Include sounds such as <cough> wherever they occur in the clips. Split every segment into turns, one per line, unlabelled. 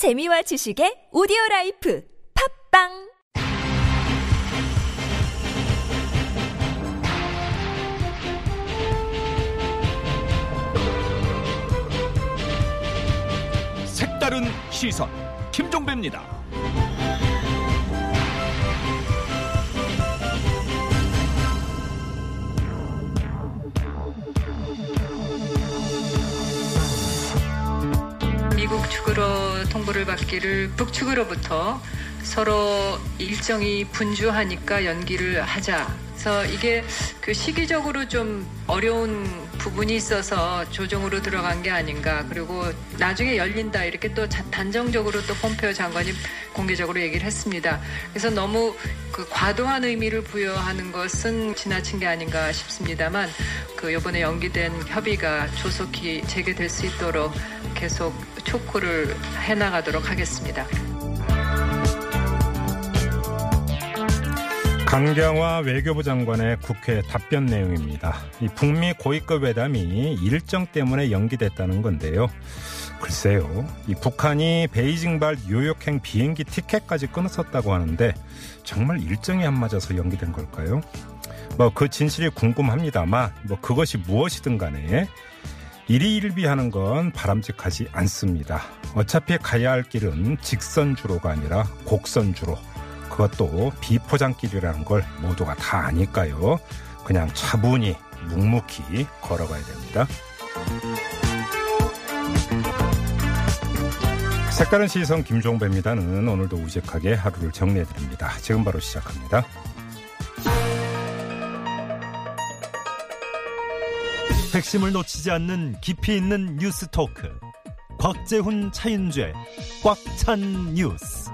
재미와 지식의 오디오 라이프 팝빵
색다른 시선 김종배입니다.
미국 측으로 통보를 받기를 북측으로부터 서로 일정이 분주하니까 연기를 하자. 그래서 이게 그 시기적으로 좀 어려운 부분이 있어서 조정으로 들어간 게 아닌가. 그리고 나중에 열린다 이렇게 또 자- 단정적으로 또 폼페오 장관이 공개적으로 얘기를 했습니다. 그래서 너무 그 과도한 의미를 부여하는 것은 지나친 게 아닌가 싶습니다만 그 이번에 연기된 협의가 조속히 재개될 수 있도록 계속 촉구를 해나가도록 하겠습니다.
강경화 외교부 장관의 국회 답변 내용입니다. 이 북미 고위급 회담이 일정 때문에 연기됐다는 건데요. 글쎄요, 이 북한이 베이징발 뉴욕행 비행기 티켓까지 끊었었다고 하는데 정말 일정이 안 맞아서 연기된 걸까요? 뭐 그 진실이 궁금합니다만 뭐 그것이 무엇이든 간에 일희일비하는 건 바람직하지 않습니다. 어차피 가야 할 길은 직선주로가 아니라 곡선주로. 그것도 비포장길이라는 걸 모두가 다 아니까요. 그냥 차분히 묵묵히 걸어가야 됩니다. 색다른 시선 김종배입니다는 오늘도 우직하게 하루를 정리해드립니다. 지금 바로 시작합니다.
핵심을 놓치지 않는 깊이 있는 뉴스 토크. 곽재훈 차윤주의 꽉 찬 뉴스.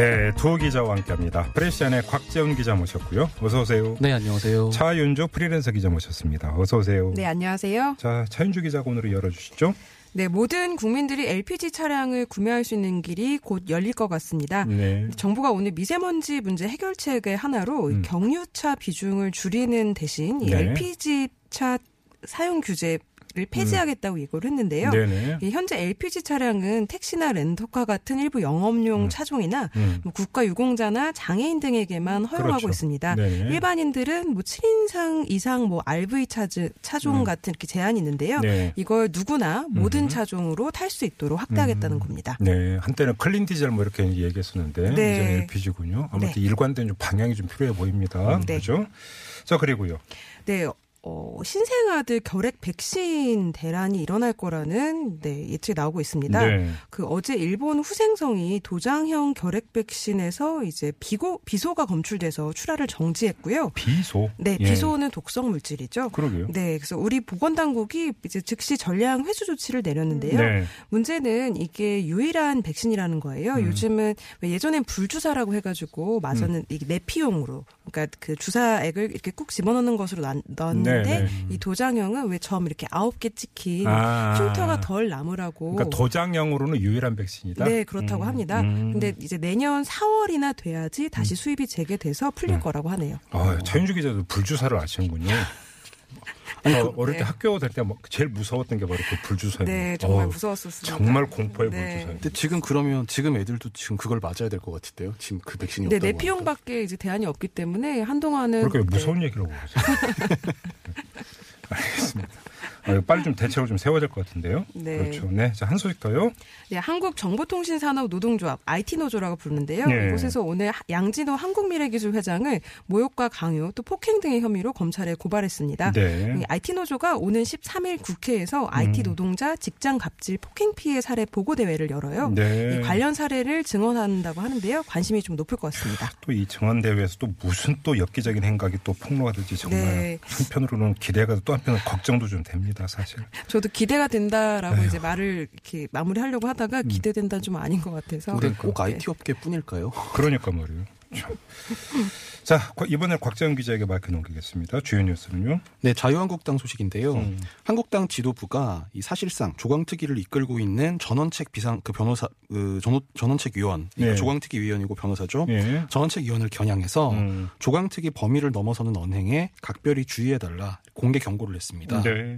네, 두 기자와 함께합니다. 프레시안의 곽재훈 기자 모셨고요. 어서 오세요.
네, 안녕하세요.
차윤주 프리랜서 기자 모셨습니다. 어서 오세요.
네, 안녕하세요.
자, 차윤주 기자가 오늘 열어주시죠.
네, 모든 국민들이 LPG 차량을 구매할 수 있는 길이 곧 열릴 것 같습니다.
네.
정부가 오늘 미세먼지 문제 해결책의 하나로
음.
경유차 비중을 줄이는 대신 이
네.
LPG 차 사용 규제 를 폐지하겠다고 예고를 했는데요. 이 현재 LPG 차량은 택시나 렌터카 같은 일부 영업용
음.
차종이나
음.
뭐 국가 유공자나 장애인 등에게만 허용하고
그렇죠.
있습니다.
네네.
일반인들은 뭐 7인상 이상 뭐 RV 차즈, 차종
음.
같은 이렇게 제한이 있는데요.
네.
이걸 누구나 모든
음.
차종으로 탈 수 있도록 확대하겠다는
음.
겁니다.
네, 한때는 클린 디젤 뭐 이렇게 얘기했었는데
네.
이제는 LPG군요. 아무튼
네.
일관된 좀 방향이 좀 필요해 보입니다.
네.
그렇죠? 자 그리고요.
네. 어, 신생아들 결핵 백신 대란이 일어날 거라는 네, 예측이 나오고 있습니다.
네.
그 어제 일본 후생성이 도장형 결핵 백신에서 이제 비고 비소가 검출돼서 출하를 정지했고요.
비소.
네,
예.
비소는 독성 물질이죠.
그러게요.
네, 그래서 우리 보건 당국이 이제 즉시 전량 회수 조치를 내렸는데요.
네.
문제는 이게 유일한 백신이라는 거예요.
음.
요즘은 왜 예전엔 불주사라고 해가지고 맞았는 이게 내피용으로, 그러니까 그 주사액을 이렇게 꾹 집어넣는 것으로 나- 넣 었는데
네, 네.
이 도장형은 왜 점 이렇게 아홉 개 찍힌
아.
흉터가 덜 남으라고.
그러니까 도장형으로는 유일한 백신이다.
네, 그렇다고
음,
합니다.
음.
근데 이제 내년 4월이나 돼야지 다시 수입이 재개돼서 풀릴
음.
거라고 하네요.
아, 차윤주 기자도 불주사를 아시는군요. <laughs> 저 어릴 때
네.
학교 다닐 때뭐 제일 무서웠던 게 바로 그 불주사예요.
네, 정말
어,
무서웠었습니다.
정말 공포의
네.
불주사예요.
근데 지금 그러면 지금 애들도 지금 그걸 맞아야 될 것 같은데요. 지금 그 백신이
네,
없다고.
내피용밖에 이제 대안이 없기 때문에 한동안은
그렇게
네.
무서운 얘기라고 그러세요. <laughs> 알겠습니다. 아, 빨리 좀 대책을 좀 세워야 될 것 같은데요.
네.
그렇죠. 네. 자, 한 소식 더요.
네, 한국정보통신산업 노동조합 IT노조라고 부르는데요.
네.
이곳에서 오늘 하- 양진호 한국미래기술 회장을 모욕과 강요 또 폭행 등의 혐의로 검찰에 고발했습니다.
네. 음.
이 IT노조가 오는 13일 국회에서 IT 노동자 직장 갑질 폭행 피해 사례 보고 대회를 열어요.
네.
이 관련 사례를 증언한다고 하는데요. 관심이 좀 높을 것 같습니다.
또이 정원대회에서 또 무슨 또 엽기적인 행각이 또 폭로가 될지 정말
네.
한편으로는 기대가 또 한편으로는 걱정도 좀 됩니다, 사실. <laughs>
저도 기대가 된다라고
에휴. 음.
이제 말을 이렇게 마무리하려고 하다가 기대된다 좀 아닌 것 같아서.
근데
그러니까.
꼭 IT 업계뿐일까요?
그러니까 말이에요. 참. <laughs> 자, 이번에 곽재현 기자에게 마이크 넘기겠습니다. 주요 뉴스는요.
네, 자유한국당 소식인데요.
음.
한국당 지도부가 이 사실상 조광특위를 이끌고 있는 전원책 비상 그 변호사 그 전, 전원책 위원,
네.
조광특위 위원이고 변호사죠.
예.
전원책 위원을 겨냥해서
음.
조광특위 범위를 넘어서는 언행에 각별히 주의해달라 공개 경고를 했습니다.
네.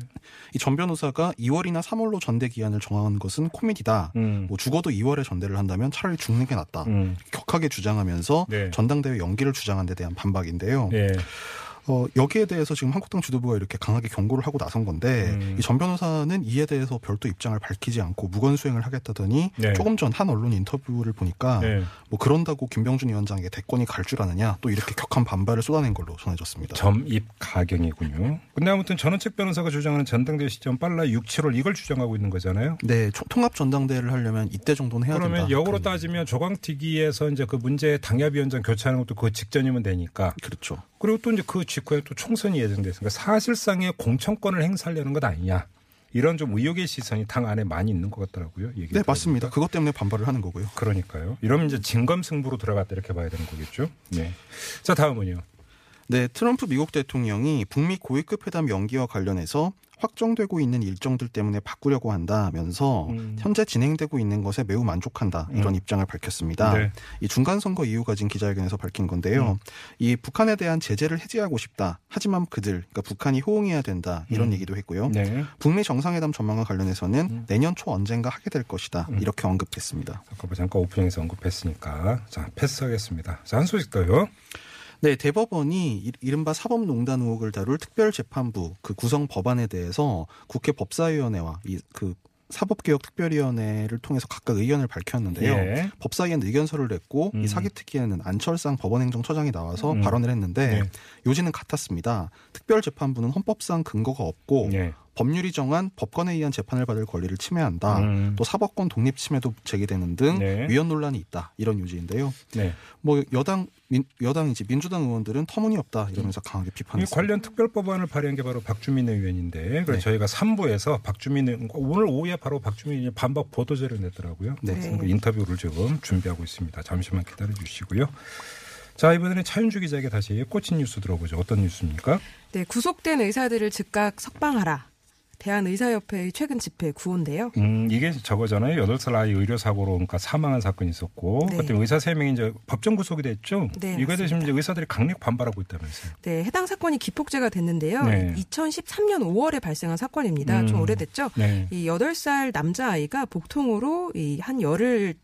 이전 변호사가 2월이나 3월로 전대 기한을 정한 것은 코미디다.
음.
뭐 죽어도 2월에 전대를 한다면 차라리 죽는 게 낫다.
음.
격하게 주장하면서
네.
전당대회 연기를 주장한 데 대한 반박인데요.
예.
어, 여기에 대해서 지금 한국당 지도부가 이렇게 강하게 경고를 하고 나선 건데
음.
이전 변호사는 이에 대해서 별도 입장을 밝히지 않고 무건 수행을 하겠다더니
네.
조금 전 한 언론 인터뷰를 보니까
네.
뭐 그런다고 김병준 위원장에게 대권이 갈 줄 아느냐 또 이렇게 격한 반발을 쏟아낸 걸로 전해졌습니다.
점입 가경이군요. 근데 아무튼 전원책 변호사가 주장하는 전당대회 시점 빨라 6, 7월 이걸 주장하고 있는 거잖아요.
네, 초- 통합 전당대회를 하려면 이때 정도는 해야
그러면
된다.
역으로
그런
따지면 조광특위에서 이제 그 문제 당협위원장 교체하는 것도 그 직전이면 되니까
그렇죠.
그리고 또 이제 그 직후에 또 총선이 예정됐으니까 사실상의 공천권을 행사하려는 것 아니냐. 이런 좀 의혹의 시선이 당 안에 많이 있는 것 같더라고요.
네, 맞습니다.
들어보니까.
그것 때문에 반발을 하는 거고요.
그러니까요. 이러면 이제 진검승부로 들어갔다 이렇게 봐야 되는 거겠죠. 네. 자, 다음은요.
네, 트럼프 미국 대통령이 북미 고위급 회담 연기와 관련해서 확정되고 있는 일정들 때문에 바꾸려고 한다면서
음.
현재 진행되고 있는 것에 매우 만족한다 이런
음.
입장을 밝혔습니다.
네.
이 중간 선거 이후 가진 기자회견에서 밝힌 건데요.
음.
이 북한에 대한 제재를 해제하고 싶다. 하지만 그들, 그러니까 북한이 호응해야 된다 이런
음.
얘기도 했고요.
네.
북미 정상회담 전망과 관련해서는
음.
내년 초 언젠가 하게 될 것이다
음.
이렇게 언급했습니다.
잠깐 뭐 잠깐 오프닝에서 언급했으니까 자 패스하겠습니다. 자, 한 소식 더요.
네, 대법원이 이- 이른바 사법농단 의혹을 다룰 특별재판부 그 구성 법안에 대해서 국회 법사위원회와 이그 사법개혁특별위원회를 통해서 각각 의견을 밝혔는데요.
예.
법사위는 의견서를 냈고
음.
이 사기특위에는 안철상 법원행정처장이 나와서
음.
발언을 했는데
네.
요지는 같았습니다. 특별재판부는 헌법상 근거가 없고
예.
법률이 정한 법관에 의한 재판을 받을 권리를 침해한다.
음.
또 사법권 독립 침해도 제기되는 등
네.
위헌 논란이 있다. 이런 요지인데요.
네.
뭐 여당 민, 여당이지 민주당 의원들은 터무니없다 이러면서 강하게
이
비판했습니다.
관련 특별 법안을 발의한 게 바로 박주민 의원인데 그래서
네.
저희가 3부에서 박주민 오늘 오후에 바로 박주민 의원이 반박 보도자를 냈더라고요.
네.
그 인터뷰를 지금 준비하고 있습니다. 잠시만 기다려 주시고요. 자 이번에는 차윤주 기자에게 다시 꽂힌 뉴스 들어보죠. 어떤 뉴스입니까?
네, 구속된 의사들을 즉각 석방하라. 대한의사협회의 최근 집회 구호인데요.
음, 이게 저거잖아요. 8살 아이 의료 사고로 그러니까 사망한 사건이 있었고
네.
그때 의사 3명이 이제 법정 구속이 됐죠.
네,
이거에 대해서. 이제 의사들이 강력 반발하고 있다면서요.
네, 해당 사건이 기폭제가 됐는데요.
네.
2013년 5월에 발생한 사건입니다.
음.
좀 오래됐죠.
네.
이 8살 남자 아이가 복통으로 이 한 열흘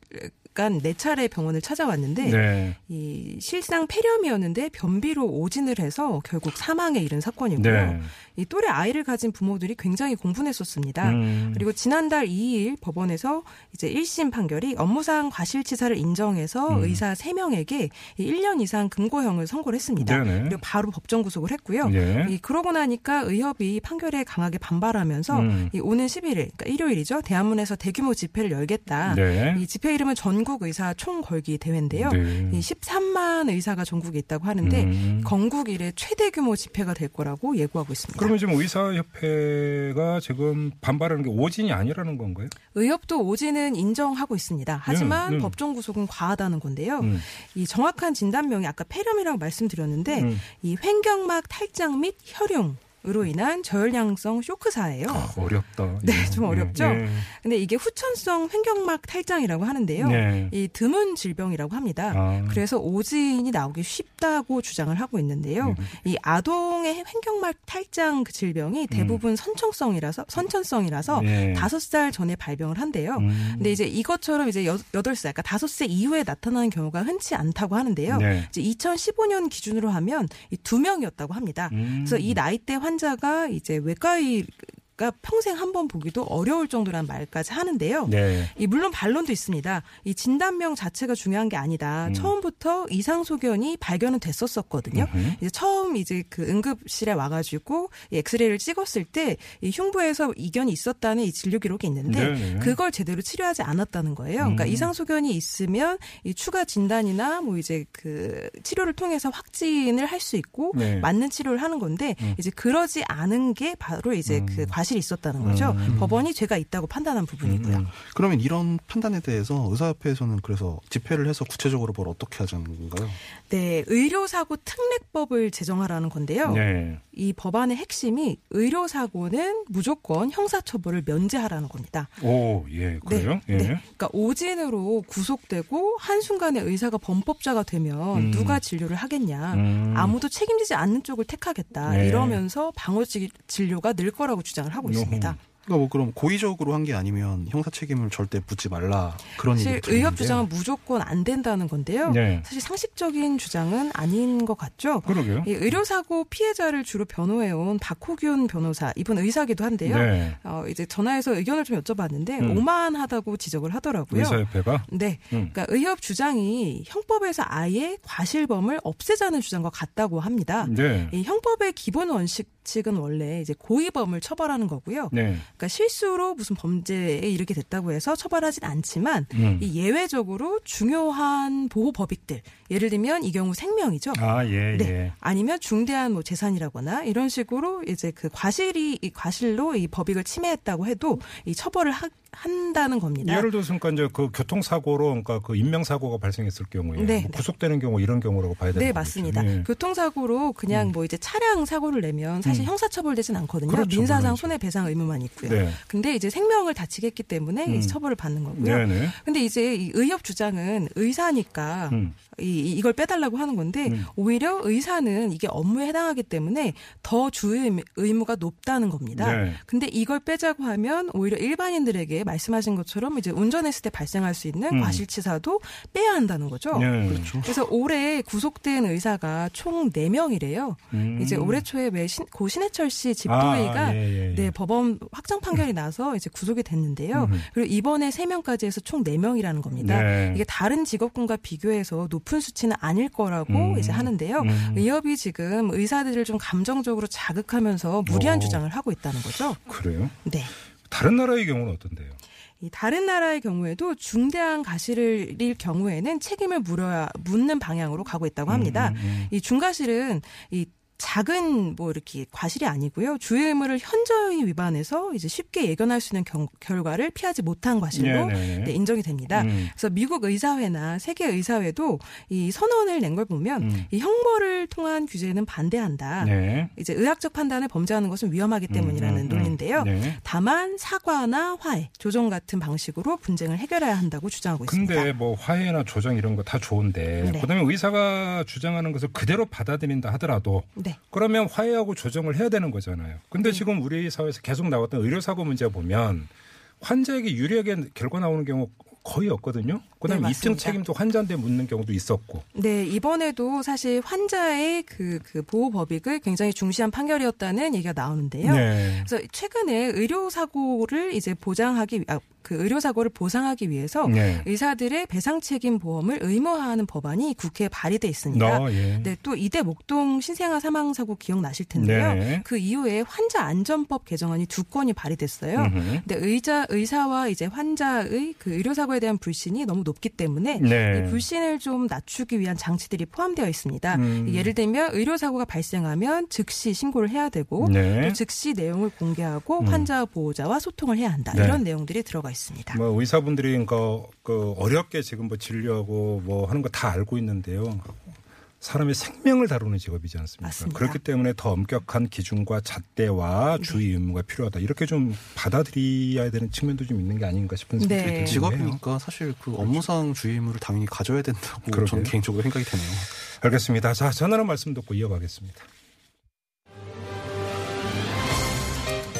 간 네 차례 병원을 찾아왔는데
네.
이 실상 폐렴이었는데 변비로 오진을 해서 결국 사망에 이른 사건이고요.
네.
이 또래 아이를 가진 부모들이 굉장히 공분했었습니다.
음.
그리고 지난달 2일 법원에서 이제 1심 판결이 업무상 과실치사를 인정해서
음.
의사 3명에게 1년 이상 금고형을 선고를 했습니다.
네네.
그리고 바로 법정 구속을 했고요.
예.
이 그러고 나니까 의협이 판결에 강하게 반발하면서
음.
이 오는 11일, 그러니까 일요일이죠. 대한문에서 대규모 집회를 열겠다.
네.
이 집회 이름은 전국 의사 총걸기 대회인데요.
네.
이 13만 의사가 전국에 있다고 하는데
음.
건국 이래 최대 규모 집회가 될 거라고 예고하고 있습니다.
그러면 지금 의사협회가 지금 반발하는 게 오진이 아니라는 건가요?
의협도 오진은 인정하고 있습니다. 하지만
네, 네.
법정 구속은 과하다는 건데요.
음.
이 정확한 진단명이 아까 폐렴이라고 말씀드렸는데
음.
이 횡격막 탈장 및 혈용 으로 인한 저혈량성 쇼크 사예요.
아, 어렵다.
네,
예.
좀 어렵죠?
예.
근데 이게 후천성 횡격막 탈장이라고 하는데요.
네.
이 드문 질병이라고 합니다.
아.
그래서 오진이 나오기 쉽다고 주장을 하고 있는데요.
음.
이 아동의 횡격막 탈장 그 질병이 대부분 선천성이라서 선천성이라서
예.
다섯 살 전에 발병을 한대요.
음.
근데 이제 이것처럼 이제 여- 여덟 살 그러니까 다섯 세 이후에 나타나는 경우가 흔치 않다고 하는데요.
네.
이제 2015년 기준으로 하면 이 두 명이었다고 합니다.
음.
그래서 이 나이대 환 자가 이제 외과의 가 평생 한 번 보기도 어려울 정도란 말까지 하는데요.
네.
이 물론 반론도 있습니다. 이 진단명 자체가 중요한 게 아니다.
음.
처음부터 이상 소견이 발견은 됐었었거든요.
음흠.
이제 처음 이제 그 응급실에 와가지고 이 엑스레이를 찍었을 때 이 흉부에서 이견이 있었다는 이 진료 기록이 있는데
네네.
그걸 제대로 치료하지 않았다는 거예요. 그러니까
음.
이상 소견이 있으면 이 추가 진단이나 뭐 이제 그 치료를 통해서 확진을 할 수 있고
네.
맞는 치료를 하는 건데
음.
이제 그러지 않은 게 바로 이제
음.
그 과실 이 있었다는 거죠.
음.
법원이 죄가 있다고 판단한 부분이고요.
음,
그러면 이런 판단에 대해서 의사협회에서는 그래서 집회를 해서 구체적으로 뭘 어떻게 하자는 건가요?
네, 의료사고 특례법을 제정하라는 건데요.
네.
이 법안의 핵심이 의료사고는 무조건 형사처벌을 면제하라는 겁니다.
오, 예, 그래요?
네,
예.
네. 그러니까 오진으로 구속되고 한순간에 의사가 범법자가 되면
음.
누가 진료를 하겠냐.
음.
아무도 책임지지 않는 쪽을 택하겠다.
네.
이러면서 방어 지- 진료가 늘 거라고 주장을 하고 있습니다.
그러니까 뭐 그럼 고의적으로 한 게 아니면 형사 책임을 절대 묻지 말라 그런
사실 의협 주장은 무조건 안 된다는 건데요.
네.
사실 상식적인 주장은 아닌 것 같죠.
그러게요.
이 의료사고 피해자를 주로 변호해온 박호균 변호사, 이분 의사기도 한데요.
네.
어, 이제 전화해서 의견을 좀 여쭤봤는데
음.
오만하다고 지적을 하더라고요.
의사협회가
네.
음.
그러니까 의협 주장이 형법에서 아예 과실범을 없애자는 주장과 같다고 합니다.
네.
이 형법의 기본 원칙 은 원래 이제 고의범을 처벌하는 거고요.
네.
그러니까 실수로 무슨 범죄에 이르게 됐다고 해서 처벌하진 않지만
음.
이 예외적으로 중요한 보호 법익들 예를 들면 이 경우 생명이죠.
아, 예,
네.
예.
아니면 중대한 뭐 재산이라거나 이런 식으로 이제 그 과실이 이 과실로 이 법익을 침해했다고 해도 이 처벌을 하- 한다는 겁니다.
예를 들어서 그러니까 그 교통사고로 그러니까 그 인명사고가 발생했을 경우에
네,
뭐
네.
구속되는 경우 이런 경우라고 봐야 되는
네,
거죠.
맞습니다.
예.
교통사고로 그냥 뭐 이제 차량 사고를 내면 사실
음.
형사처벌되진 않거든요.
그렇죠,
민사상
물론이죠.
손해배상 의무만 있고요.
네.
근데 이제 생명을 다치게 했기 때문에
음.
처벌을 받는 거고요.
네, 네.
근데 이제 이 의협 주장은 의사니까
음.
이, 이- 이걸 빼달라고 하는 건데
음.
오히려 의사는 이게 업무에 해당하기 때문에 더 주의 의무가 높다는 겁니다.
네.
근데 이걸 빼자고 하면 오히려 일반인들에게 말씀하신 것처럼 이제 운전했을 때 발생할 수 있는
음.
과실치사도 빼야 한다는 거죠.
네.
그렇죠.
그래서 올해 구속된 의사가 총 4명이래요.
음.
이제 올해 초에 왜 신- 고 신해철 씨 집도의가
아, 예, 예, 예.
네, 법원 확정 판결이 나서 이제 구속이 됐는데요.
음.
그리고 이번에 3명까지 해서 총 4명이라는 겁니다.
네.
이게 다른 직업군과 비교해서 높은 수치는 아닐 거라고
음.
이제 하는데요.
음.
의협이 지금 의사들을 좀 감정적으로 자극하면서 무리한
오.
주장을 하고 있다는 거죠.
그래요?
네.
다른 나라의 경우는 어떤데요?
이 다른 나라의 경우에도 중대한 과실일 경우에는 책임을 물어야 묻는 방향으로 가고 있다고 합니다.
음, 음.
이 중과실은 이 작은 뭐 이렇게 과실이 아니고요. 주의 의무를 현저히 위반해서 이제 쉽게 예견할 수 있는 경- 결과를 피하지 못한 과실로
네, 네.
네, 인정이 됩니다.
음.
그래서 미국 의사회나 세계 의사회도 이 선언을 낸 걸 보면
음.
이 형벌을 통한 규제는 반대한다.
네.
이제 의학적 판단을 범죄하는 것은 위험하기 때문이라는
음, 음,
논리인데요.
네.
다만 사과나 화해, 조정 같은 방식으로 분쟁을 해결해야 한다고 주장하고 있습니다.
근데 뭐 화해나 조정 이런 거 다 좋은데
네.
그다음에 의사가 주장하는 것을 그대로 받아들인다 하더라도
네.
그러면 화해하고 조정을 해야 되는 거잖아요. 근데 지금 우리 사회에서 계속 나왔던 의료사고 문제 보면 환자에게 유리하게 결과 나오는 경우 거의 없거든요. 그다음에
네,
입증. 책임도 환자한테 묻는 경우도 있었고.
네, 이번에도 사실 환자의 그, 그 보호 법익을 굉장히 중시한 판결이었다는 얘기가 나오는데요.
네.
그래서 최근에 의료 사고를 이제 보장하기, 위- 아, 그 의료 사고를 보상하기 위해서
네.
의사들의 배상 책임 보험을 의무화하는 법안이 국회에 발의돼 있습니다.
너, 예.
네, 또 이대 목동 신생아 사망 사고 기억나실 텐데요.
네.
그 이후에 환자 안전법 개정안이 두 건이 발의됐어요.
음흠.
근데 의자 의사와 이제 환자의 그 의료 사고에 대한 불신이 너무 높기 때문에
네.
이 불신을 좀 낮추기 위한 장치들이 포함되어 있습니다.
음.
예를 들면 의료 사고가 발생하면 즉시 신고를 해야 되고
네.
또 즉시 내용을 공개하고
음.
환자 보호자와 소통을 해야 한다.
네.
이런 내용들이 들어가 있습니다.
뭐 의사분들이 그, 그 어렵게 지금 뭐 진료하고 뭐 하는 거 다 알고 있는데요. 사람의 생명을 다루는 직업이지 않습니까?
맞습니다.
그렇기 때문에 더 엄격한 기준과 잣대와
네.
주의 의무가 필요하다. 이렇게 좀 받아들여야 되는 측면도 좀 있는 게 아닌가 싶은 생각이
네.
드는데요.
직업이니까 사실 그 업무상 주의 의무를 당연히 가져야 된다고
그러게요.
저는 개인적으로 생각이 되네요.
알겠습니다. 자, 전하는 말씀 듣고 이어가겠습니다.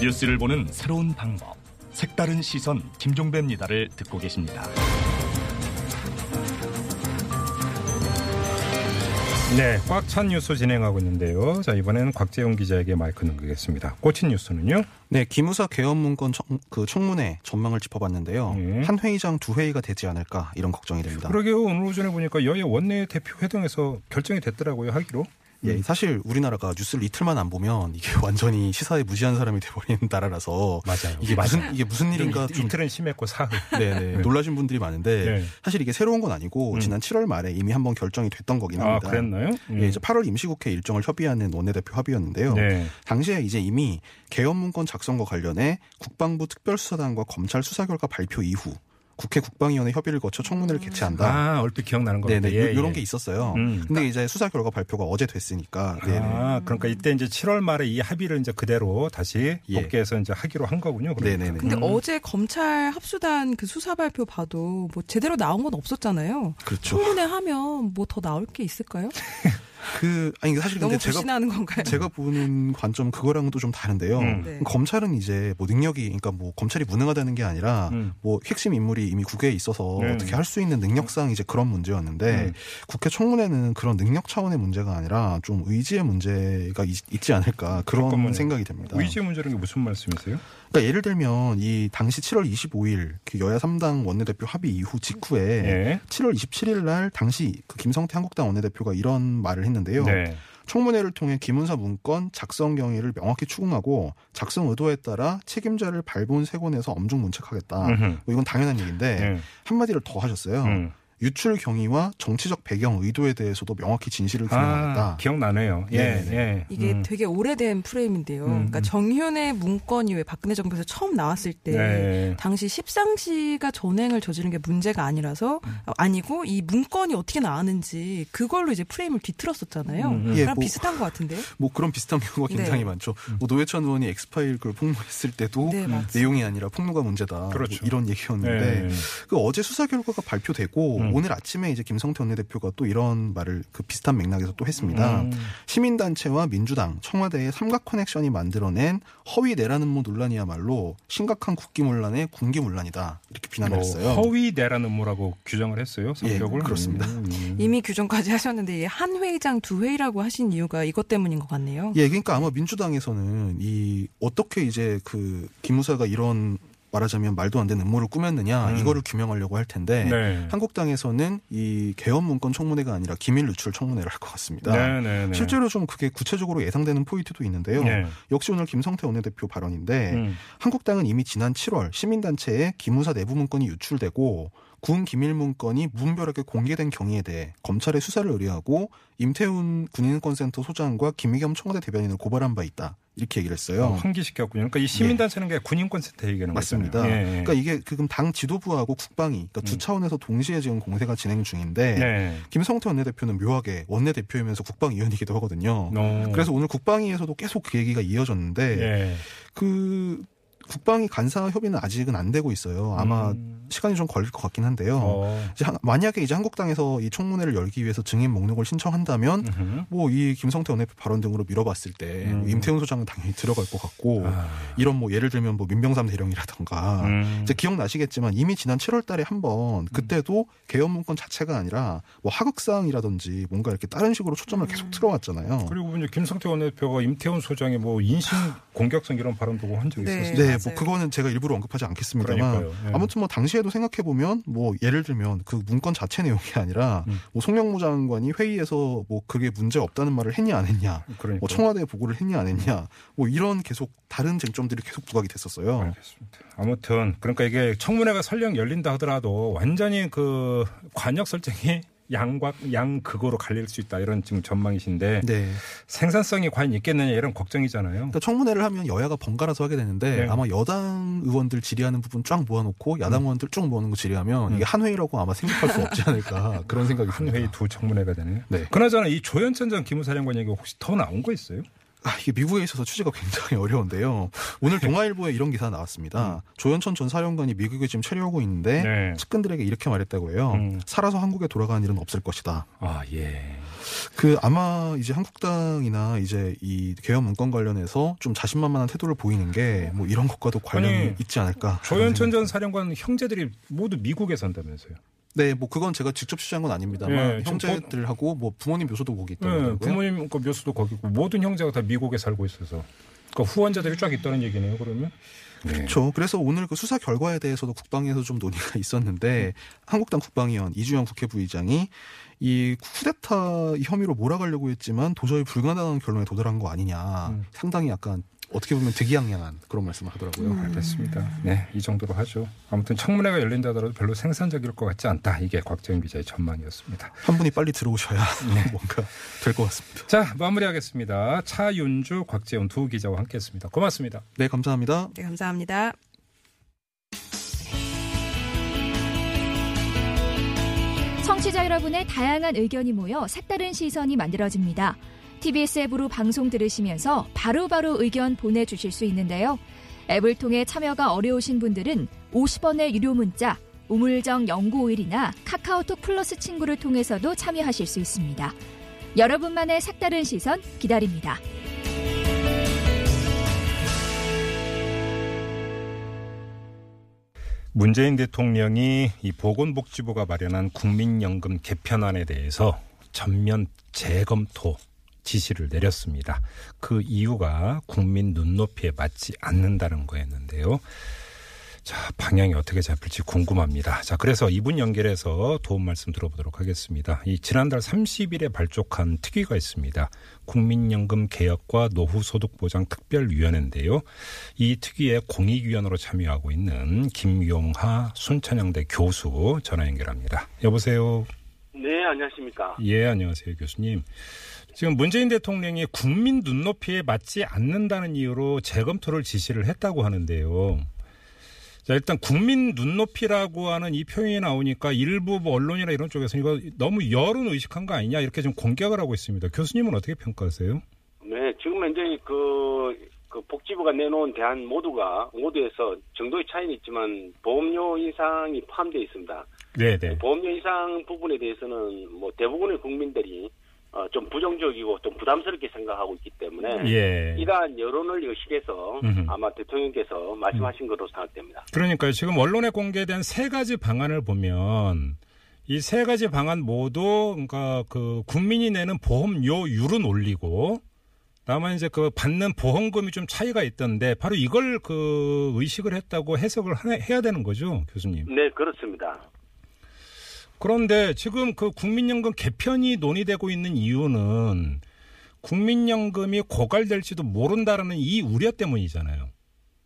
뉴스를 보는 새로운 방법. 색다른 시선 김종배입니다를 듣고 계십니다.
네, 꽉 찬 뉴스 진행하고 있는데요. 자, 이번에는 곽재용 기자에게 마이크 넘기겠습니다. 꽂힌 뉴스는요?
네, 기무사 개헌 문건 청, 그 청문회 전망을 짚어봤는데요.
예.
한 회의장 두 회의가 되지 않을까 이런 걱정이 됩니다.
그러게요. 오늘 오전에 보니까 여야 원내 대표 회동에서 결정이 됐더라고요. 하기로.
예, 사실 우리나라가 뉴스를 이틀만 안 보면 이게 <laughs> 완전히 시사에 무지한 사람이 돼버리는 나라라서
맞아요.
이게
맞아요.
무슨 이게 무슨 일인가
이-
좀
이틀은 심했고 사흘.
네네, <laughs> 놀라신 분들이 많은데
네.
사실 이게 새로운 건 아니고
음.
지난 7월 말에 이미 한번 결정이 됐던 거긴
아,
합니다.
그랬나요? 음.
예, 이제 8월 임시국회 일정을 협의하는 원내대표 합의였는데요.
네.
당시에 이제 이미 개헌 문건 작성과 관련해 국방부 특별수사단과 검찰 수사 결과 발표 이후 국회 국방위원회 협의를 거쳐 청문회를 개최한다.
아, 얼핏 기억나는 거
네네,
같아요. 예,
이런
예.
게 있었어요.
음.
근데 이제 수사 결과 발표가 어제 됐으니까. 네네.
아, 그러니까 이때 이제 7월 말에 이 합의를 이제 그대로 다시
예.
복귀해서 이제 하기로 한 거군요. 그러니까.
네네네.
근데
음.
어제 검찰 합수단 그 수사 발표 봐도 뭐 제대로 나온 건 없었잖아요.
그렇죠.
청문회 하면 뭐 더 나올 게 있을까요? <laughs>
그 아니 사실 근데 제가
불신하는 건가요?
제가 보는 관점 그거랑은 또좀 다른데요.
음.
네.
검찰은 이제 뭐 능력이 그러니까 뭐 검찰이 무능하다는 게 아니라
음.
뭐 핵심 인물이 이미 국회에 있어서
네.
어떻게 할 수 있는 능력상 이제 그런 문제였는데
음.
국회 청문회는 그런 능력 차원의 문제가 아니라 좀 의지의 문제가 있, 지 않을까 그런
잠깐만요.
생각이 듭니다.
의지 문제라는 게 무슨 말씀이세요?
그러니까 예를 들면 이 당시 7월 25일 그 여야 3당 원내대표 합의 이후 직후에
예.
7월 27일 날 당시 그 김성태 한국당 원내대표가 이런 말을 했는데요.
네.
청문회를 통해 기문사 문건 작성 경위를 명확히 추궁하고 작성 의도에 따라 책임자를 발본 세곤해서 엄중 문책하겠다. 뭐 이건 당연한 얘기인데
예.
한마디를 더 하셨어요.
음.
유출 경위와 정치적 배경 의도에 대해서도 명확히 진실을
아,
규명하겠다.
기억나네요. 예. 예.
이게
음.
되게 오래된 프레임인데요.
음,
그러니까
음.
정윤의 문건이 왜 박근혜 정부에서 처음 나왔을 때
네.
당시 십상시가 전행을 저지른 게 문제가 아니라서
음.
어, 아니고 이 문건이 어떻게 나왔는지 그걸로 이제 프레임을 뒤틀었었잖아요.
음, 음.
예,
그랑
뭐-
비슷한 것 같은데요. <laughs>
뭐 그런 비슷한 경우가 굉장히
네.
많죠. 뭐 노회찬 의원이 엑스파일 그걸 폭로했을 때도
네.
내용이 아니라 폭로가 문제다. 뭐
그렇죠.
이런 얘기였는데
네.
그 어제 수사 결과가 발표되고
음.
오늘 아침에 이제 김성태 원내대표가 또 이런 말을 그 비슷한 맥락에서 또 했습니다.
음.
시민단체와 민주당, 청와대의 삼각 커넥션이 만들어낸 허위 내란 음모 논란이야말로 심각한 국기 문란의 군기 문란이다 이렇게 비난을
뭐
했어요.
허위 내란 음모라고 규정을 했어요.
예,
성격을.
그렇습니다.
음.
이미 규정까지 하셨는데 이한 회의장 두 회의라고 하신 이유가 이것 때문인 것 같네요.
예, 그러니까 아마 민주당에서는 이 어떻게 이제 그 기무사가 이런 말하자면 말도 안 되는 음모를 꾸몄느냐
음.
이거를 규명하려고 할 텐데
네.
한국당에서는 이 개헌 문건 청문회가 아니라 기밀 누출 청문회를 할 것 같습니다.
네, 네, 네.
실제로 좀 그게 구체적으로 예상되는 포인트도 있는데요.
네.
역시 오늘 김성태 원내대표 발언인데
음.
한국당은 이미 지난 7월 시민단체에 기무사 내부 문건이 유출되고 군 기밀 문건이 무분별하게 공개된 경위에 대해 검찰의 수사를 의뢰하고 임태훈 군인권센터 소장과 김의겸 청와대 대변인을 고발한 바 있다. 이렇게 얘기를 했어요.
어, 환기시켰군요. 그러니까 이 시민단체는 게 군인권센터 얘기하는
맞습니다.
거잖아요. 예, 예.
그러니까 이게 지금 당 지도부하고 국방이 그러니까 두
음.
차원에서 동시에 지금 공세가 진행 중인데
네.
김성태 원내대표는 묘하게 원내대표이면서 국방위원이기도 하거든요.
어.
그래서 오늘 국방위에서도 계속 그 얘기가 이어졌는데
예.
그 국방위 간사 협의는 아직은 안 되고 있어요. 아마
음.
시간이 좀 걸릴 것 같긴 한데요.
어.
이제 한- 만약에 이제 한국당에서 이 청문회를 열기 위해서 증인 목록을 신청한다면. 뭐 이 김성태 원내대표 발언 등으로 미뤄봤을 때
음.
임태훈 소장은 당연히 들어갈 것 같고
아.
이런 뭐 예를 들면 뭐 민병삼 대령이라던가
음.
이제 기억나시겠지만 이미 지난 7월 달에 한번 그때도 개헌 문건 자체가 아니라 뭐 하극상이라든지 뭔가 이렇게 다른 식으로 초점을 계속 틀어왔잖아요.
그리고 이제 김성태 원내대표가 임태훈 소장의 뭐 인신 공격성 이런 발언 보고 한 적이
네.
있었어요.
네,
맞아요.
뭐 그거는 제가 일부러 언급하지 않겠습니다만
그러니까요. 예.
아무튼 뭐 당시에도 생각해 보면 뭐 예를 들면 그 문건 자체 내용이 아니라
음.
뭐 송영무 장관이 회의에서 뭐 그게 문제 없다는 말을 했냐 안 했냐,
그러니까.
뭐 청와대에 보고를 했냐 안 했냐, 뭐 이런 계속 다른 쟁점들이 계속 부각이 됐었어요.
알겠습니다. 아무튼 그러니까 이게 청문회가 설령 열린다 하더라도 완전히 그 관역 설정이 양과 양 극으로 갈릴 수 있다 이런 지금 전망이신데
네.
생산성이 과연 있겠느냐 이런 걱정이잖아요.
그러니까 청문회를 하면 여야가 번갈아서 하게 되는데
네.
아마 여당 의원들 질의하는 부분 쫙 모아놓고 야당 의원들 쭉 모아놓은 거 질의하면
음.
이게 한 회의라고 아마 생각할 수 없지 않을까 <laughs> 그런 생각이
한
듭니다.
회의 두 청문회가 되네요.
네.
그나저나 이 조현천 전 기무사령관 얘기 혹시 더 나온 거 있어요?
아, 이게 미국에 있어서 취재가 굉장히 <laughs> 어려운데요. 오늘 동아일보에 이런 기사 나왔습니다. 조현천 전 사령관이 미국에 지금 체류하고 있는데
네.
측근들에게 이렇게 말했다고 해요.
음.
살아서 한국에 돌아가는 일은 없을 것이다.
아 예.
그 아마 이제 한국당이나 이제 이 개헌 문건 관련해서 좀 자신만만한 태도를 보이는 게 뭐 이런 것과도 관련이
아니,
있지 않을까.
조현천 전 사령관 형제들이 모두 미국에 산다면서요?
네, 뭐 그건 제가 직접 취재한 건 아닙니다만
예, 지금
형제들하고 뭐 부모님 묘소도 거기
네,
있더라고요.
부모님 그 묘수도 거기고 모든 형제가 다 미국에 살고 있어서 그러니까 후원자들이 쫙 있다는 얘기네요. 그러면
그렇죠. 그래서 오늘 그 수사 결과에 대해서도 국방에서 좀 논의가 <laughs> 있었는데 한국당 국방위원 이주영 국회 부의장이 이 쿠데타 혐의로 몰아가려고 했지만 도저히 불가능한 결론에 도달한 거 아니냐.
음.
상당히 약간 어떻게 보면 득이양양한 그런 말씀을 하더라고요.
음.
알겠습니다. 네, 이 정도로 하죠. 아무튼 청문회가 열린다 하더라도 별로 생산적일 것 같지 않다. 이게 곽재현 기자의 전망이었습니다.
한 분이 빨리 들어오셔야
네. <laughs>
뭔가 될 것 같습니다.
자, 마무리하겠습니다. 차윤주, 곽재현 두 기자와 함께했습니다. 고맙습니다.
네, 감사합니다.
네, 감사합니다.
청취자 여러분의 다양한 의견이 모여 색다른 시선이 만들어집니다. TBS 앱으로 방송 들으시면서 바로 바로 의견 보내주실 수 있는데요. 앱을 통해 참여가 어려우신 분들은 50원의 유료 문자 우물정 0951이나 카카오톡 플러스 친구를 통해서도 참여하실 수 있습니다. 여러분만의 색다른 시선 기다립니다.
문재인 대통령이 이 보건복지부가 마련한 국민연금 개편안에 대해서 전면 재검토 지시를 내렸습니다. 그 이유가 국민 눈높이에 맞지 않는다는 거였는데요. 자, 방향이 어떻게 잡힐지 궁금합니다. 자, 그래서 이분 연결해서 도움 말씀 들어보도록 하겠습니다. 이 지난달 30일에 발족한 특위가 있습니다. 국민연금 개혁과 노후소득보장 특별위원회인데요. 이 특위에 공익위원으로 참여하고 있는 김용하 순천향대 교수 전화 연결합니다. 여보세요.
네, 안녕하십니까.
예, 안녕하세요, 교수님. 지금 문재인 대통령이 국민 눈높이에 맞지 않는다는 이유로 재검토를 지시를 했다고 하는데요. 자, 일단 국민 눈높이라고 하는 이 표현이 나오니까 일부 뭐 언론이나 이런 쪽에서 이거 너무 여론 의식한 거 아니냐 이렇게 좀 공격을 하고 있습니다. 교수님은 어떻게 평가하세요?
네, 지금 현재 그, 그 복지부가 내놓은 대안 모두가 모두에서 정도의 차이는 있지만 보험료 인상이 포함되어 있습니다.
네, 네.
보험료 인상 부분에 대해서는 뭐 대부분의 국민들이 어, 좀 부정적이고 좀 부담스럽게 생각하고 있기 때문에
예.
이러한 여론을 의식해서
음흠.
아마 대통령께서 말씀하신 것으로 생각됩니다.
그러니까요. 지금 언론에 공개된 세 가지 방안을 보면 이 세 가지 방안 모두 그러니까 그 국민이 내는 보험료율은 올리고 다만 이제 그 받는 보험금이 좀 차이가 있던데 바로 이걸 그 의식을 했다고 해석을 하- 해야 되는 거죠, 교수님.
네, 그렇습니다.
그런데 지금 그 국민연금 개편이 논의되고 있는 이유는 국민연금이 고갈될지도 모른다라는 이 우려 때문이잖아요.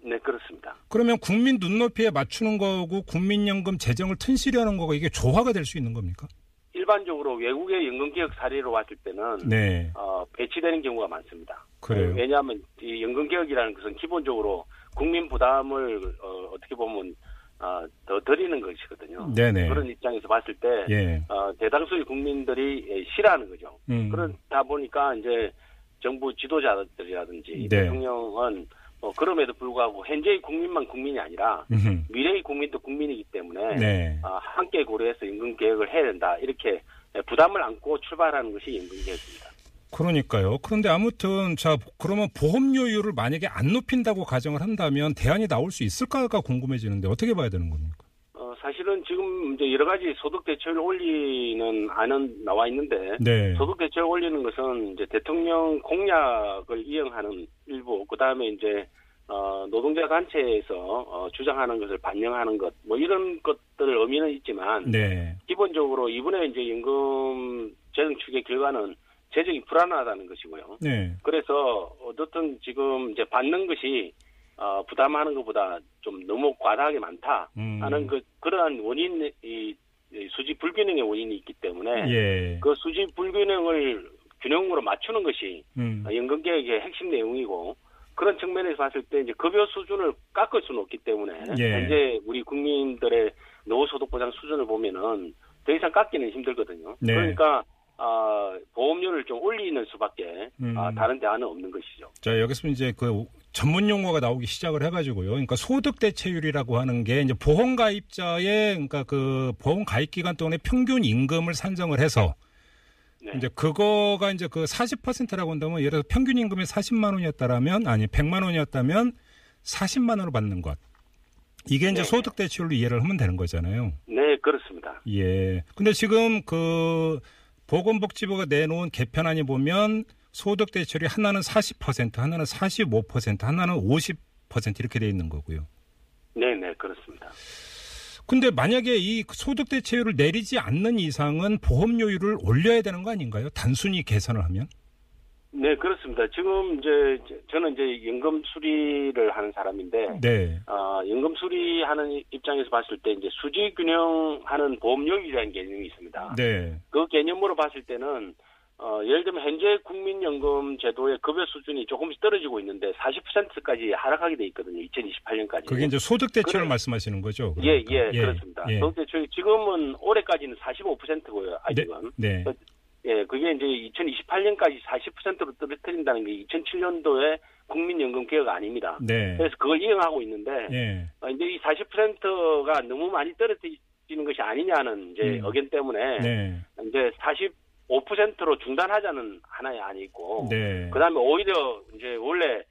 네, 그렇습니다.
그러면 국민 눈높이에 맞추는 거고 국민연금 재정을 튼실히하는 거가 이게 조화가 될 수 있는 겁니까?
일반적으로 외국의 연금개혁 사례로 봤을 때는
네,
어, 배치되는 경우가 많습니다.
그래요.
왜냐하면 이 연금개혁이라는 것은 기본적으로 국민 부담을 어, 어떻게 보면 어, 더 드리는 것이거든요.
네네.
그런 입장에서 봤을 때
예,
어, 대다수의 국민들이 예, 싫어하는 거죠.
음.
그러다 보니까 이제 정부 지도자들이라든지
네.
대통령은 어, 그럼에도 불구하고 현재의 국민만 국민이 아니라
음흠.
미래의 국민도 국민이기 때문에
네,
어, 함께 고려해서 연금 개혁을 해야 된다 이렇게 부담을 안고 출발하는 것이 연금 개혁입니다.
그러니까요. 그런데 아무튼 자 그러면 보험료율을 만약에 안 높인다고 가정을 한다면 대안이 나올 수 있을까가 궁금해지는데 어떻게 봐야 되는 겁니까?
어, 사실은 지금 이제 여러 가지 소득 대체율 올리는 안은 나와 있는데
네,
소득 대체율 올리는 것은 이제 대통령 공약을 이행하는 일부 그다음에 이제 어, 노동자 단체에서 어, 주장하는 것을 반영하는 것 뭐 이런 것들 의미는 있지만
네,
기본적으로 이번에 이제 연금 재정 추계 결과는 재정이 불안하다는 것이고요.
네,
그래서 어떻든 지금 이제 받는 것이 어, 부담하는 것보다 좀 너무 과다하게 많다
음.
하는 그 그러한 원인 이, 이 수지 불균형의 원인이 있기 때문에
예,
그 수지 불균형을 균형으로 맞추는 것이
음.
연금 개혁의 핵심 내용이고 그런 측면에서 봤을 때 이제 급여 수준을 깎을 수는 없기 때문에
예.
현재 우리 국민들의 노후소득 보장 수준을 보면은 더 이상 깎기는 힘들거든요.
네.
그러니까 아, 보험료를 좀 올리는 수밖에
음.
아, 다른 대안은 없는 것이죠.
자, 여기서 이제 그 전문 용어가 나오기 시작을 해가지고요. 그러니까 소득 대체율이라고 하는 게 이제 보험 가입자의 그러니까 그 보험 가입 기간 동안의 평균 임금을 산정을 해서
네.
이제 그거가 이제 그 40%라고 한다면 예를 들어 평균 임금이 40만 원이었다라면 아니 100만 원이었다면 40만 원을 받는 것. 이게 이제
네.
소득 대체율로 이해를 하면 되는 거잖아요.
네, 그렇습니다.
예. 근데 지금 그 보건복지부가 내놓은 개편안이 보면 소득 대출이 하나는 40%, 하나는 45%, 하나는 16% 이렇게 돼 있는 거고요.
네, 네, 그렇습니다.
근데 만약에 이 소득 대체율을 내리지 않는 이상은 보험료율을 올려야 되는 거 아닌가요? 단순히 계산을 하면?
네, 그렇습니다. 지금 이제 저는 이제 연금 수리를 하는 사람인데,
네.
어, 연금 수리하는 입장에서 봤을 때 이제 수지 균형하는 보험료율이라는 개념이 있습니다.
네.
그 개념으로 봤을 때는 어, 예를 들면 현재 국민연금 제도의 급여 수준이 조금씩 떨어지고 있는데 40%까지 하락하게 돼 있거든요. 2028년까지.
그게 이제 소득 대체율
그래.
말씀하시는 거죠?
예,
그러니까.
예, 그렇습니다.
예.
소득 대출 지금은 올해까지는 45%고요. 아직은.
네.
예, 그게 이제 2028년까지 40%로 떨어뜨린다는 게 2007년도에 국민연금 개혁 아닙니다.
네.
그래서 그걸 이행하고 있는데
예.
어, 이제 이 40%가 너무 많이 떨어지는 것이 아니냐는 이제
음.
의견 때문에
네.
이제 45%로 중단하자는 하나의 안이 있고
네.
그다음에 오히려 이제 원래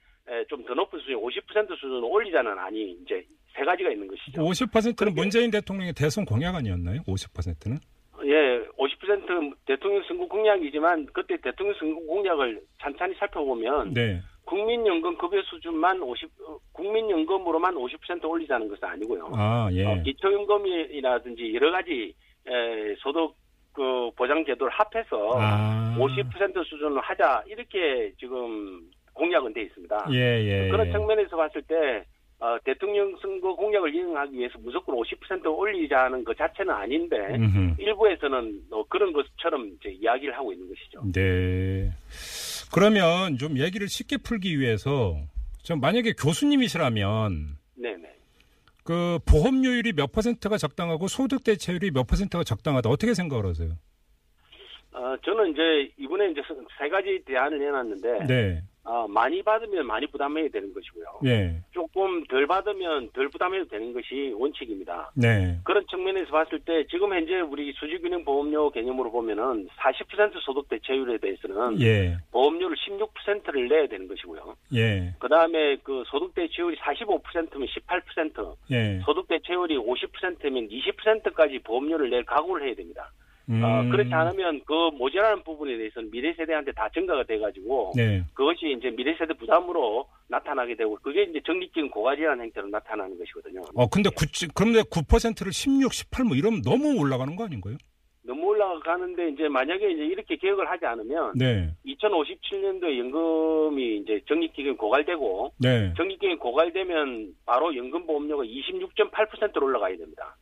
좀 더 높은 수준 50% 수준으로 올리자는 안이 이제 세 가지가 있는 것이죠.
50%는
그렇게-
문재인 대통령의 대선 공약 아니었나요? 50%는?
예, 50% 대통령 선거 공약이지만 그때 대통령 선거 공약을 찬찬히 살펴보면
네.
국민연금 급여 수준만 50 어, 국민연금으로만 50% 올리자는 것은 아니고요.
아, 예.
어, 기초연금이라든지 여러 가지 에, 소득 그 보장 제도를 합해서
아.
50% 수준으로 하자 이렇게 지금 공약은 돼 있습니다.
예, 예.
그런
예.
측면에서 봤을 때 어, 대통령 선거 공약을 이행하기 위해서 무조건 50% 올리자는 것 자체는 아닌데
음흠.
일부에서는 어, 그런 것처럼 이제 이야기를 하고 있는 것이죠.
네. 그러면 좀 얘기를 쉽게 풀기 위해서 좀 만약에 교수님이시라면
네네.
그 보험료율이 몇 퍼센트가 적당하고 소득 대체율이 몇 퍼센트가 적당하다 어떻게 생각을 하세요?
어, 저는 이제 이번에 이제 세 가지 대안을 내놨는데
네.
어, 많이 받으면 많이 부담해야 되는 것이고요.
예.
조금 덜 받으면 덜 부담해도 되는 것이 원칙입니다.
네.
그런 측면에서 봤을 때 지금 현재 우리 수지균형 보험료 개념으로 보면은 40% 소득 대체율에 대해서는
예.
보험료를 16%를 내야 되는 것이고요.
예.
그 다음에 그 소득 대체율이 45%면 18%,
예.
소득 대체율이 50%면 20%까지 보험료를 낼 각오를 해야 됩니다.
음.
어, 그렇지 않으면 그 모자라는 부분에 대해서는 미래 세대한테 다 증가가 돼가지고
네.
그것이 이제 미래 세대 부담으로 나타나게 되고 그게 이제 적립적인 고가지라는 형태로 나타나는 것이거든요.
어 근데 9 그런데 9%를 16, 18 뭐 이러면 너무 올라가는 거 아닌가요?
너무 올라가는데 이제 만약에 이제 이렇게 개혁을 하지 않으면
네.
2057년도에 연금이 이제 적립기금이 고갈되고
네.
적립기금이 고갈되면 바로 연금 보험료가 26.8%로 올라가야 됩니다.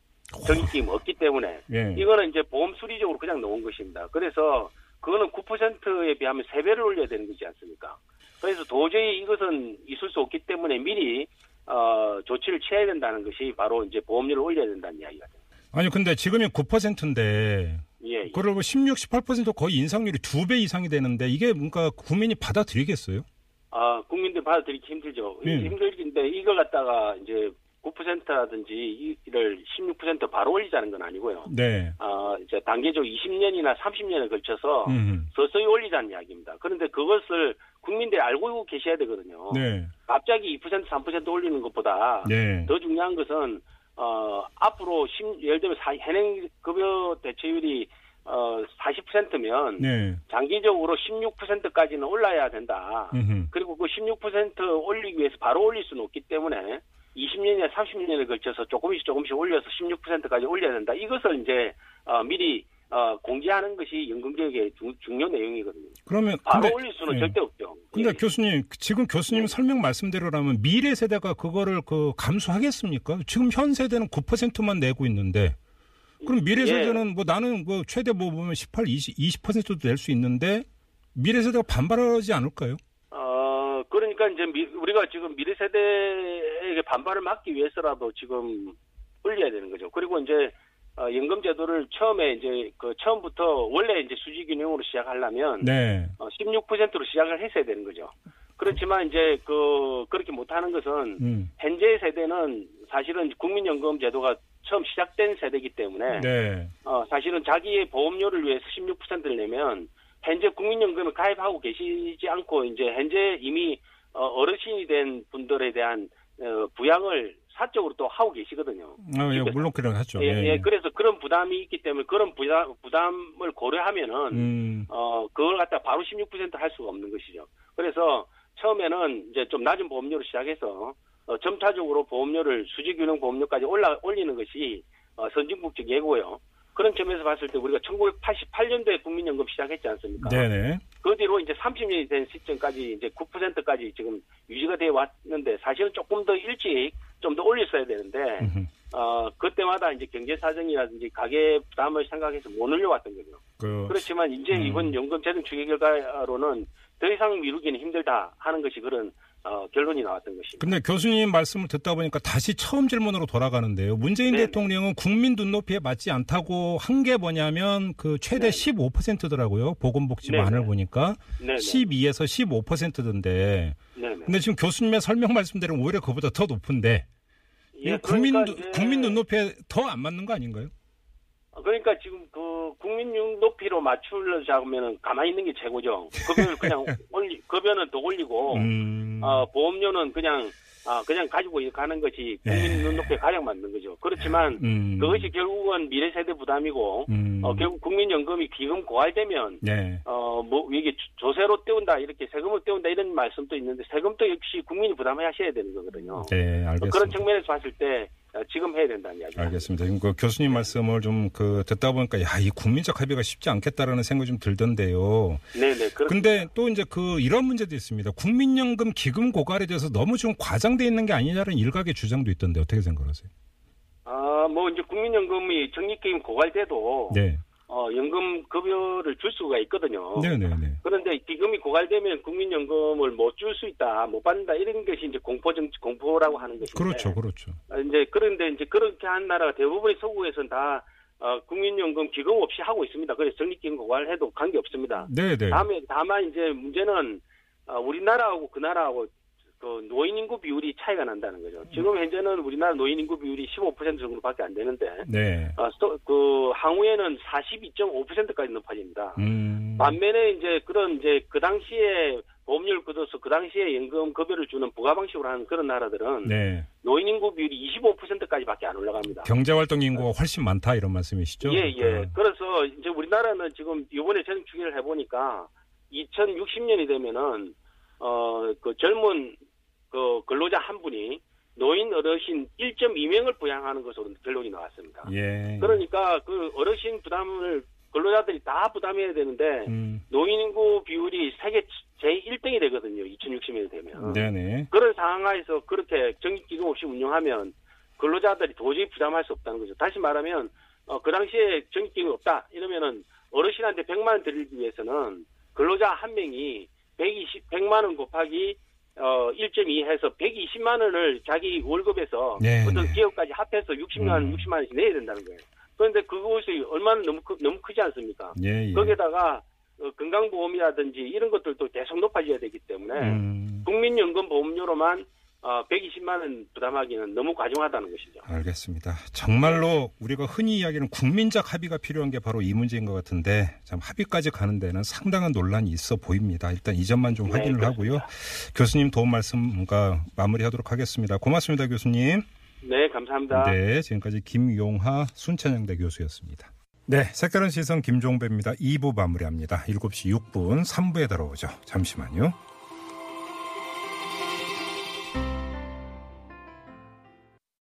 적립기금 없기 때문에
예.
이거는 이제 보험 수리적으로 그냥 놓은 것입니다. 그래서 그거는 9%에 비하면 3배를 올려야 되는 거지 않습니까? 그래서 도저히 이것은 있을 수 없기 때문에 미리 어, 조치를 취해야 된다는 것이 바로 이제 보험료를 올려야 된다는 이야기가 됩니다.
아니 근데 지금이 9%인데
예, 예.
그리고 16, 18% 거의 인상률이 두 배 이상이 되는데 이게 뭔가 국민이 받아들이겠어요?
아, 국민들 받아들이기 힘들죠.
예.
힘들긴데 이걸 갖다가 이제 9%라든지 이를 16% 바로 올리자는 건 아니고요.
네.
아, 이제 단계적 20년이나 30년에 걸쳐서
음.
서서히 올리자는 이야기입니다. 그런데 그것을 국민들이 알고 계셔야 되거든요.
네.
갑자기 2% 3% 올리는 것보다
네.
더 중요한 것은 어, 앞으로 심, 예를 들면 사, 현행 급여 대체율이 어, 40%면
네.
장기적으로 16%까지는 올라야 된다.
음흠.
그리고 그 16% 올리기 위해서 바로 올릴 수는 없기 때문에 20년이나 30년에 걸쳐서 조금씩 조금씩 올려서 16%까지 올려야 된다. 이것을 이제 어, 미리 어, 공지하는 것이 연금개혁의 중, 중요 내용이거든요.
그러면
바로
근데
올릴 수는
예.
절대 없죠.
근데
예.
교수님 지금 교수님 설명 말씀대로라면 미래 세대가 그거를 그 감수하겠습니까? 지금 현 세대는 9%만 내고 있는데 그럼 미래
예.
세대는 뭐 나는 뭐 최대 뭐 보면 18, 20, 20%도 낼 수 있는데 미래 세대가 반발하지 않을까요?
어, 그러니까 이제 미- 우리가 지금 미래 세대에게 반발을 막기 위해서라도 지금 올려야 되는 거죠. 그리고 이제 어, 연금 제도를 처음에 이제 그 처음부터 원래 이제 수지 균형으로 시작하려면
네.
어, 16%로 시작을 했어야 되는 거죠. 그렇지만 이제 그 그렇게 못하는 것은
음.
현재 세대는 사실은 국민연금 제도가 처음 시작된 세대이기 때문에
네.
어, 사실은 자기의 보험료를 위해서 16%를 내면 현재 국민연금을 가입하고 계시지 않고 이제 현재 이미 어, 어르신이 된 분들에 대한 어, 부양을 사적으로 또 하고 계시거든요.
아, 예, 물론 그런 하죠.
예, 예, 그래서 그런 부담이 있기 때문에 그런 부담, 부담을 고려하면은
음.
어, 그걸 갖다 바로 16%할 수가 없는 것이죠. 그래서 처음에는 이제 좀 낮은 보험료로 시작해서 어, 점차적으로 보험료를 수직균형 보험료까지 올라 올리는 것이 어, 선진국적 예고요. 그런 점에서 봤을 때 우리가 1988년도에 국민연금 시작했지 않습니까?
네네.
그 뒤로 이제 30년이 된 시점까지 이제 9%까지 지금 유지가 돼 왔는데 사실은 조금 더 일찍 좀 더 올렸어야 되는데
음흠.
어 그때마다 이제 경제 사정이라든지 가계 부담을 생각해서 못 올려왔던 거죠.
그
그렇지만 이제
음.
이번 연금 재정 추계 결과로는 더 이상 미루기는 힘들다 하는 것이 그런 어, 결론이 나왔던 것입니다.
근데 교수님 말씀을 듣다 보니까 다시 처음 질문으로 돌아가는데요. 문재인
네네.
대통령은 국민 눈높이에 맞지 않다고 한 게 뭐냐면 그 최대
네네.
15%더라고요. 보건복지만을
네네.
보니까
네네.
12에서 15%던데.
네네.
근데 지금 교수님의 설명 말씀대로 오히려 그보다 더 높은데
예,
국민
그러니까
눈-
이제-
국민 눈높이에 더 안 맞는 거 아닌가요?
그러니까 지금 그 국민 눈높이로 맞추려자면은 가만히 있는 게 최고죠. 급여를 그냥 <laughs> 올리 급여는 더 올리고
음.
어, 보험료는 그냥 아 그냥 가지고 가는 것이 국민
예.
눈높이에 가장 맞는 거죠. 그렇지만
음.
그것이 결국은 미래 세대 부담이고
음.
어, 결국 국민연금이 기금 고갈되면
네.
어, 뭐, 이게 조- 조세로 떼운다, 이렇게 세금을 떼운다, 이런 말씀도 있는데, 세금도 역시 국민이 부담하셔야 되는 거거든요.
네, 알겠습니다.
그런 측면에서 봤을 때, 어, 지금 해야 된다는 이야기입니다.
알겠습니다. 지금 그 교수님 말씀을 좀 그 듣다 보니까 야, 이 국민적 합의가 쉽지 않겠다라는 생각이 좀 들던데요.
네네. 그렇
근데 또 이제 그 이런 문제도 있습니다. 국민연금 기금 고갈에 대해서 너무 좀 과장돼 있는 게 아니냐는 일각의 주장도 있던데 어떻게 생각하세요?
아, 뭐, 이제 국민연금이 적립기금 고갈돼도,
네.
어, 연금 급여를 줄 수가 있거든요.
네, 네, 네.
그런데 기금이 고갈되면 국민연금을 못 줄 수 있다, 못 받는다, 이런 것이 이제 공포정, 공포라고 하는 것인데.
그렇죠, 그렇죠.
아, 이제 그런데 이제 그렇게 한 나라가 대부분의 서구에서는 다 어, 국민연금 기금 없이 하고 있습니다. 그래서 적립기금 고갈해도 관계 없습니다.
네, 네.
다음에 다만 이제 문제는 어, 우리나라하고 그 나라하고 그 노인 인구 비율이 차이가 난다는 거죠. 지금 현재는 우리나라 노인 인구 비율이 15% 정도밖에 안 되는데
네.
어, 또, 그 항우에는 42.5%까지 높아집니다.
음.
반면에 이제 그런 이제 그 당시에 보험료를 걷어서 그 당시에 연금 급여를 주는 부가 방식으로 하는 그런 나라들은
네.
노인 인구 비율이 25%까지밖에 안 올라갑니다.
경제 활동 인구가 훨씬 많다 이런 말씀이시죠?
예, 예.
그러니까.
그래서 이제 우리나라는 지금 이번에 재정 추계를 해 보니까 2060년이 되면은 어 그 젊은 그 근로자 한 분이 노인 어르신 1.2명을 부양하는 것으로 결론이 나왔습니다.
예.
그러니까 그 어르신 부담을 근로자들이 다 부담해야 되는데
음.
노인 인구 비율이 세계 제1등이 되거든요. 2060년이 되면.
네네.
그런 상황에서 그렇게 적립기금 없이 운영하면 근로자들이 도저히 부담할 수 없다는 거죠. 다시 말하면 어, 그 당시에 적립기금이 없다 이러면은 어르신한테 100만 원 드리기 위해서는 근로자 한 명이 120 100만 원 곱하기 어, 1.2 해서 120만 원을 자기 월급에서
네,
어떤
네.
기업까지 합해서 60만 원,
음.
60만 원씩 내야 된다는 거예요. 그런데 그것이 얼마나 너무 크, 너무 크지 않습니까?
예, 예.
거기에다가 어, 건강보험이라든지 이런 것들도 계속 높아져야 되기 때문에
음.
국민연금 보험료로만 어, 120만 원 부담하기는 너무 과중하다는 것이죠.
알겠습니다. 정말로 우리가 흔히 이야기하는 국민적 합의가 필요한 게 바로 이 문제인 것 같은데 참 합의까지 가는 데는 상당한 논란이 있어 보입니다. 일단 이 점만 좀
네,
확인을 하고요. 교수님 도움 말씀과 마무리하도록 하겠습니다. 고맙습니다, 교수님.
네, 감사합니다.
네, 지금까지 김용하 순천향대 교수였습니다. 네, 색다른 시선 김종배입니다. 2부 마무리합니다. 7시 6분 3부에 들어오죠. 잠시만요.